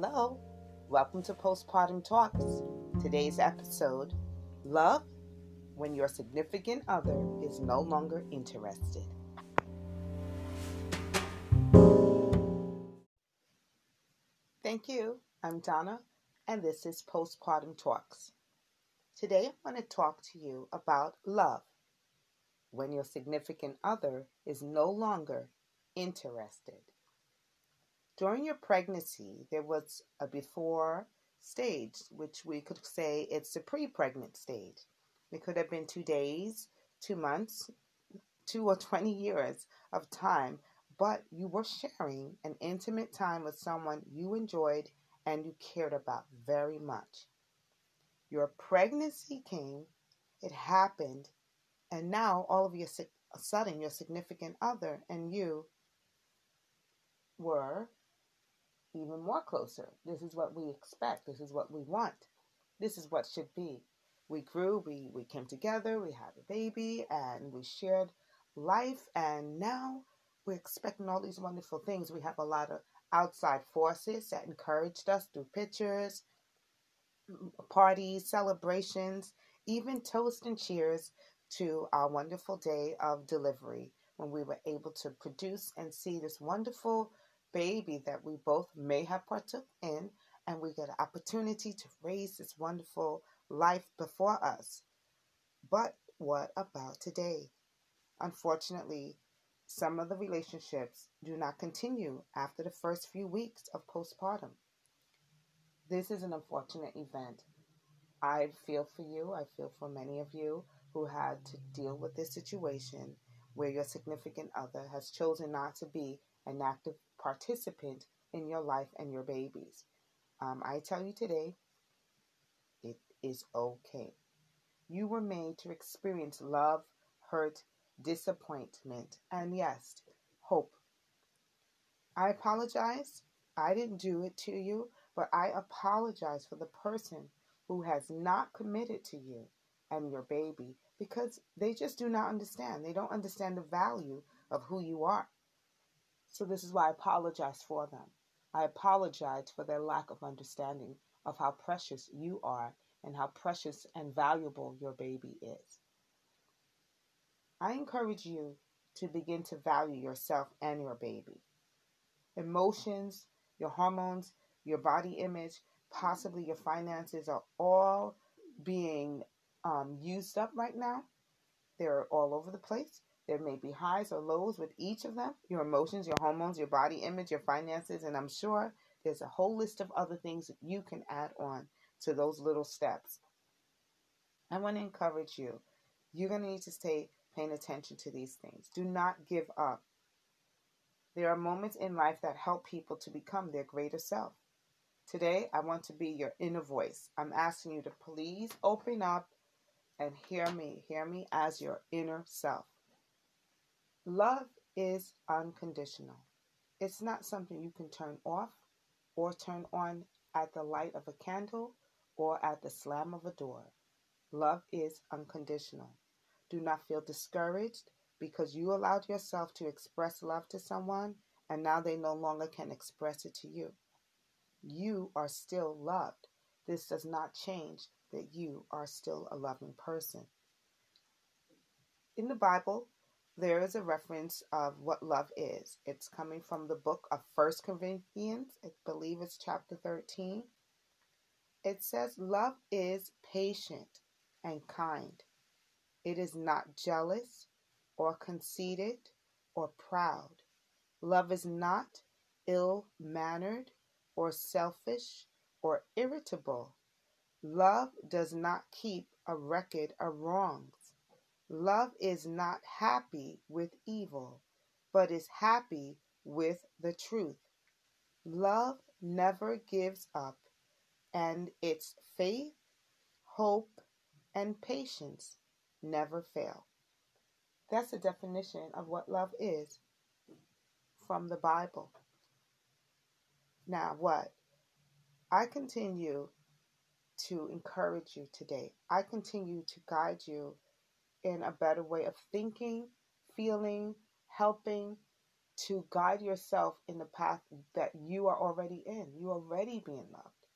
Hello, welcome to Postpartum Talks. Today's episode Love when your significant other is no longer interested. Thank you. I'm Donna, and this is Postpartum Talks. Today, I want to talk to you about love when your significant other is no longer interested. During your pregnancy, there was a before stage, which we could say it's a pre pregnant stage. It could have been two days, two months, two or 20 years of time, but you were sharing an intimate time with someone you enjoyed and you cared about very much. Your pregnancy came, it happened, and now all of your a sudden your significant other and you were even more closer. This is what we expect. This is what we want. This is what should be. We grew, we, we came together, we had a baby, and we shared life, and now we're expecting all these wonderful things. We have a lot of outside forces that encouraged us through pictures, parties, celebrations, even toast and cheers to our wonderful day of delivery when we were able to produce and see this wonderful baby that we both may have partook in, and we get an opportunity to raise this wonderful life before us. But what about today? Unfortunately, some of the relationships do not continue after the first few weeks of postpartum. This is an unfortunate event. I feel for you. I feel for many of you who had to deal with this situation where your significant other has chosen not to be an active participant in your life and your babies. Um, I tell you today, it is okay. You were made to experience love, hurt, disappointment, and yes, hope. I apologize. I didn't do it to you, but I apologize for the person who has not committed to you and your baby because they just do not understand. They don't understand the value of who you are. So this is why I apologize for them. I apologize for their lack of understanding of how precious you are and how precious and valuable your baby is. I encourage you to begin to value yourself and your baby. Emotions, your hormones, your body image, possibly your finances are all being um, used up right now. They're all over the place. There may be highs or lows with each of them your emotions, your hormones, your body image, your finances, and I'm sure there's a whole list of other things that you can add on to those little steps. I want to encourage you. You're going to need to stay paying attention to these things. Do not give up. There are moments in life that help people to become their greater self. Today, I want to be your inner voice. I'm asking you to please open up and hear me. Hear me as your inner self. Love is unconditional. It's not something you can turn off or turn on at the light of a candle or at the slam of a door. Love is unconditional. Do not feel discouraged because you allowed yourself to express love to someone and now they no longer can express it to you. You are still loved. This does not change that you are still a loving person. In the Bible, there is a reference of what love is. It's coming from the book of First Corinthians, I believe it's chapter 13. It says, Love is patient and kind. It is not jealous or conceited or proud. Love is not ill mannered or selfish or irritable. Love does not keep a record of wrongs. Love is not happy with evil, but is happy with the truth. Love never gives up, and its faith, hope, and patience never fail. That's the definition of what love is from the Bible. Now, what? I continue to encourage you today. I continue to guide you in a better way of thinking, feeling, helping, to guide yourself in the path that you are already in. You're already being loved.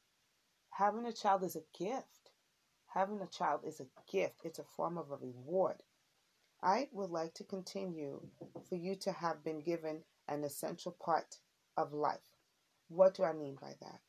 Having a child is a gift. Having a child is a gift, it's a form of a reward. I would like to continue for you to have been given an essential part of life. What do I mean by that?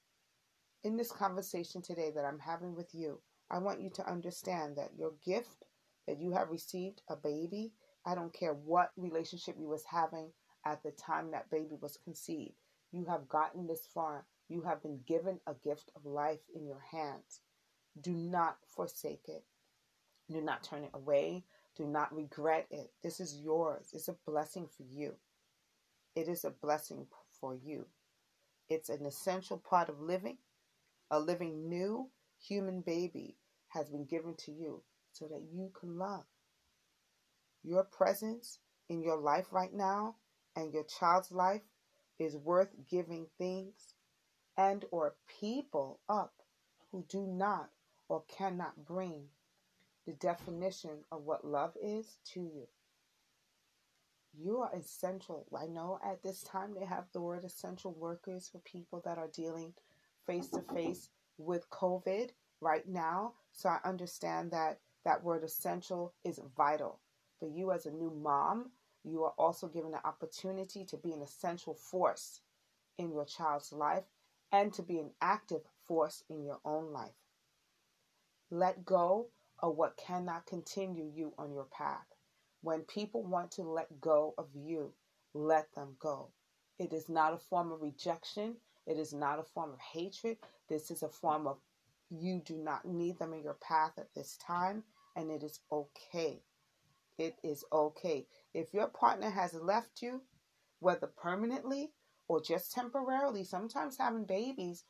In this conversation today that I'm having with you, I want you to understand that your gift that you have received a baby, I don't care what relationship you was having at the time that baby was conceived. You have gotten this far. You have been given a gift of life in your hands. Do not forsake it. Do not turn it away. Do not regret it. This is yours. It's a blessing for you. It is a blessing for you. It's an essential part of living. A living new human baby has been given to you so that you can love. Your presence in your life right now and your child's life is worth giving things and or people up who do not or cannot bring the definition of what love is to you. You are essential. I know at this time they have the word essential workers for people that are dealing face to face with COVID right now. So I understand that that word essential is vital. For you as a new mom, you are also given the opportunity to be an essential force in your child's life and to be an active force in your own life. Let go of what cannot continue you on your path. When people want to let go of you, let them go. It is not a form of rejection. It is not a form of hatred. This is a form of you do not need them in your path at this time, and it is okay. It is okay. If your partner has left you, whether permanently or just temporarily, sometimes having babies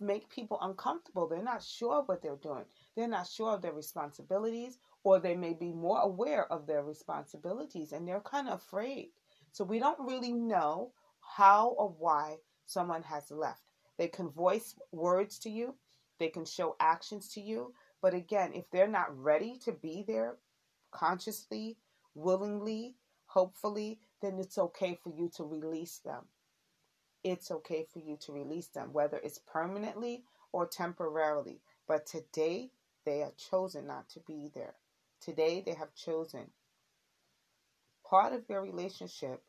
make people uncomfortable. They're not sure what they're doing. They're not sure of their responsibilities, or they may be more aware of their responsibilities and they're kind of afraid. So we don't really know how or why someone has left. They can voice words to you, they can show actions to you, but again, if they're not ready to be there consciously, willingly, hopefully, then it's okay for you to release them it's okay for you to release them, whether it's permanently or temporarily. But today, they have chosen not to be there. Today, they have chosen. Part of your relationship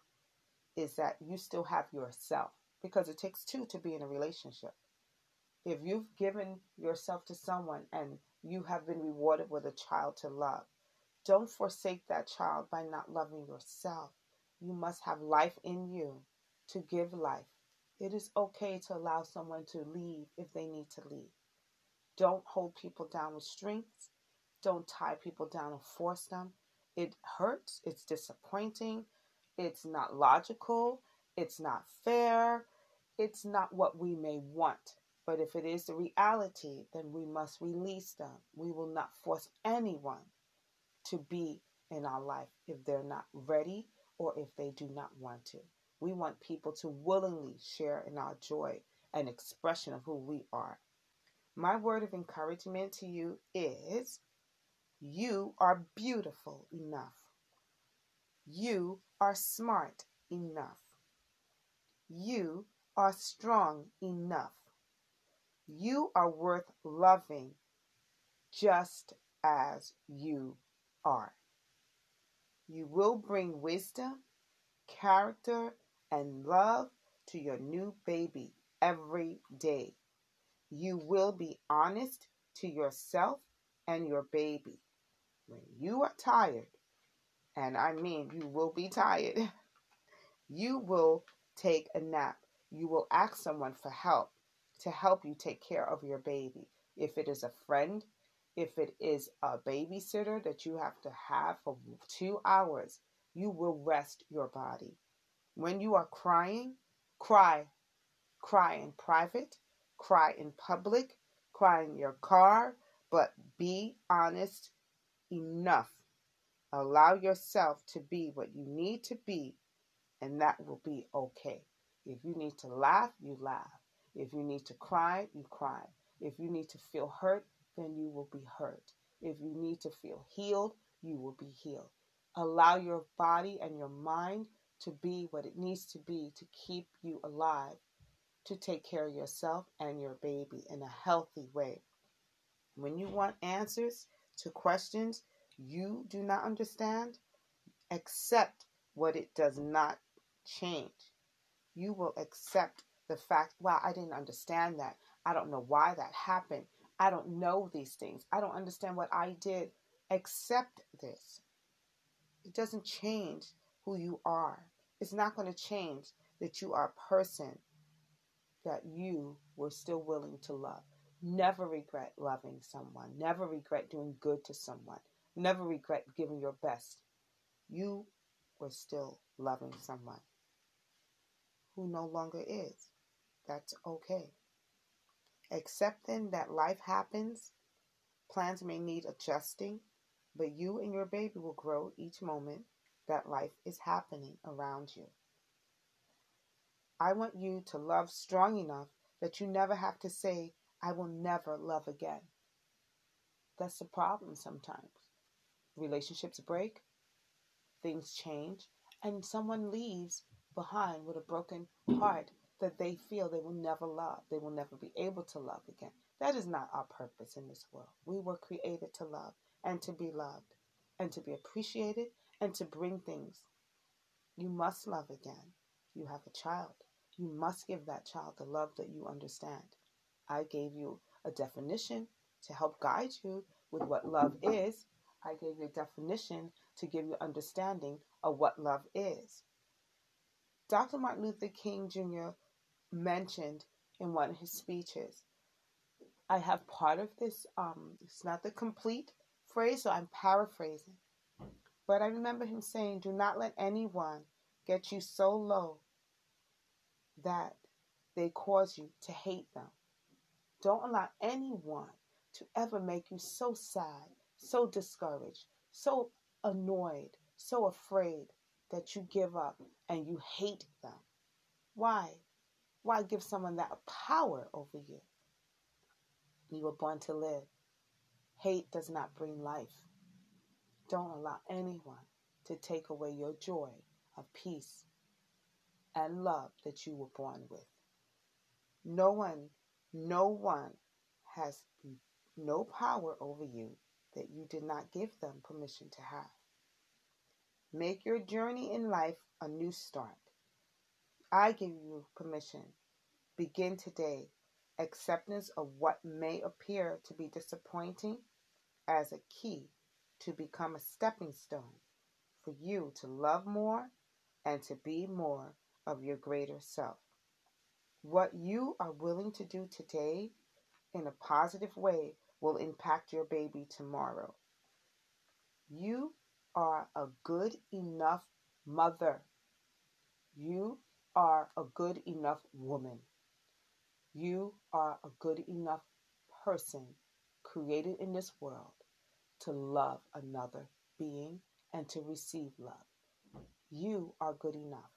is that you still have yourself because it takes two to be in a relationship. If you've given yourself to someone and you have been rewarded with a child to love, don't forsake that child by not loving yourself. You must have life in you to give life. It is okay to allow someone to leave if they need to leave. Don't hold people down with strings. Don't tie people down and force them. It hurts. It's disappointing. It's not logical. It's not fair. It's not what we may want. But if it is the reality, then we must release them. We will not force anyone to be in our life if they're not ready or if they do not want to. We want people to willingly share in our joy and expression of who we are. My word of encouragement to you is you are beautiful enough. You are smart enough. You are strong enough. You are worth loving just as you are. You will bring wisdom, character, and love to your new baby every day. You will be honest to yourself and your baby. When you are tired, and I mean you will be tired, you will take a nap. You will ask someone for help to help you take care of your baby. If it is a friend, if it is a babysitter that you have to have for two hours, you will rest your body. When you are crying, cry. Cry in private, cry in public, cry in your car, but be honest enough. Allow yourself to be what you need to be, and that will be okay. If you need to laugh, you laugh. If you need to cry, you cry. If you need to feel hurt, then you will be hurt. If you need to feel healed, you will be healed. Allow your body and your mind to be what it needs to be to keep you alive, to take care of yourself and your baby in a healthy way. When you want answers to questions you do not understand, accept what it does not change. You will accept the fact, wow, I didn't understand that. I don't know why that happened. I don't know these things. I don't understand what I did. Accept this. It doesn't change who you are. It's not going to change that you are a person that you were still willing to love. Never regret loving someone. Never regret doing good to someone. Never regret giving your best. You were still loving someone who no longer is. That's okay. Accepting that life happens, plans may need adjusting, but you and your baby will grow each moment that life is happening around you. I want you to love strong enough that you never have to say, I will never love again. That's the problem sometimes. Relationships break, things change, and someone leaves behind with a broken heart that they feel they will never love, they will never be able to love again. That is not our purpose in this world. We were created to love and to be loved and to be appreciated and to bring things. You must love again. You have a child. You must give that child the love that you understand. I gave you a definition to help guide you with what love is. I gave you a definition to give you understanding of what love is. Dr. Martin Luther King Jr. mentioned in one of his speeches. I have part of this, um, it's not the complete phrase, so I'm paraphrasing. But I remember him saying, Do not let anyone get you so low that they cause you to hate them. Don't allow anyone to ever make you so sad, so discouraged, so annoyed, so afraid that you give up and you hate them. Why? Why give someone that power over you? You were born to live. Hate does not bring life. Don't allow anyone to take away your joy of peace and love that you were born with. No one, no one has no power over you that you did not give them permission to have. Make your journey in life a new start. I give you permission. Begin today. Acceptance of what may appear to be disappointing as a key to become a stepping stone for you to love more and to be more of your greater self. What you are willing to do today in a positive way will impact your baby tomorrow. You are a good enough mother. You are a good enough woman. You are a good enough person created in this world to love another being and to receive love. You are good enough.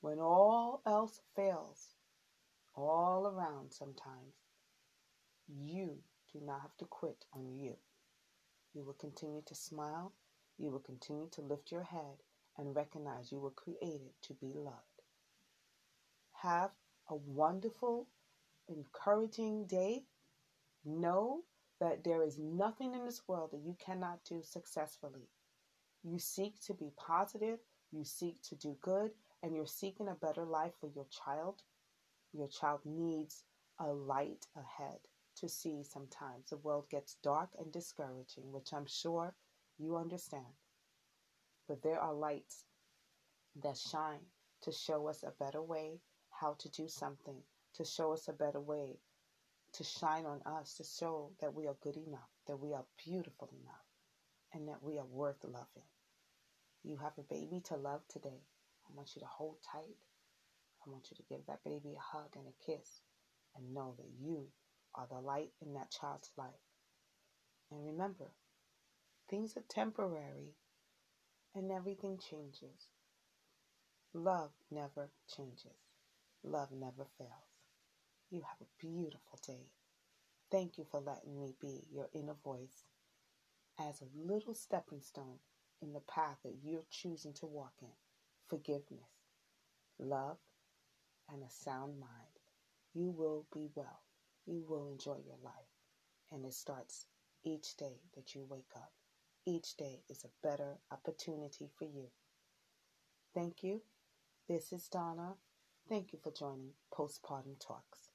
When all else fails, all around sometimes, you do not have to quit on you. You will continue to smile. You will continue to lift your head and recognize you were created to be loved. Have a wonderful, encouraging day. Know that there is nothing in this world that you cannot do successfully. You seek to be positive, you seek to do good, and you're seeking a better life for your child. Your child needs a light ahead to see sometimes. The world gets dark and discouraging, which I'm sure you understand. But there are lights that shine to show us a better way how to do something, to show us a better way to shine on us to show that we are good enough, that we are beautiful enough, and that we are worth loving. You have a baby to love today. I want you to hold tight. I want you to give that baby a hug and a kiss and know that you are the light in that child's life. And remember, things are temporary and everything changes. Love never changes. Love never fails. You have a beautiful day. Thank you for letting me be your inner voice as a little stepping stone in the path that you're choosing to walk in. forgiveness, love, and a sound mind, you will be well. You will enjoy your life. And it starts each day that you wake up. Each day is a better opportunity for you. Thank you. This is Donna. Thank you for joining Postpartum Talks.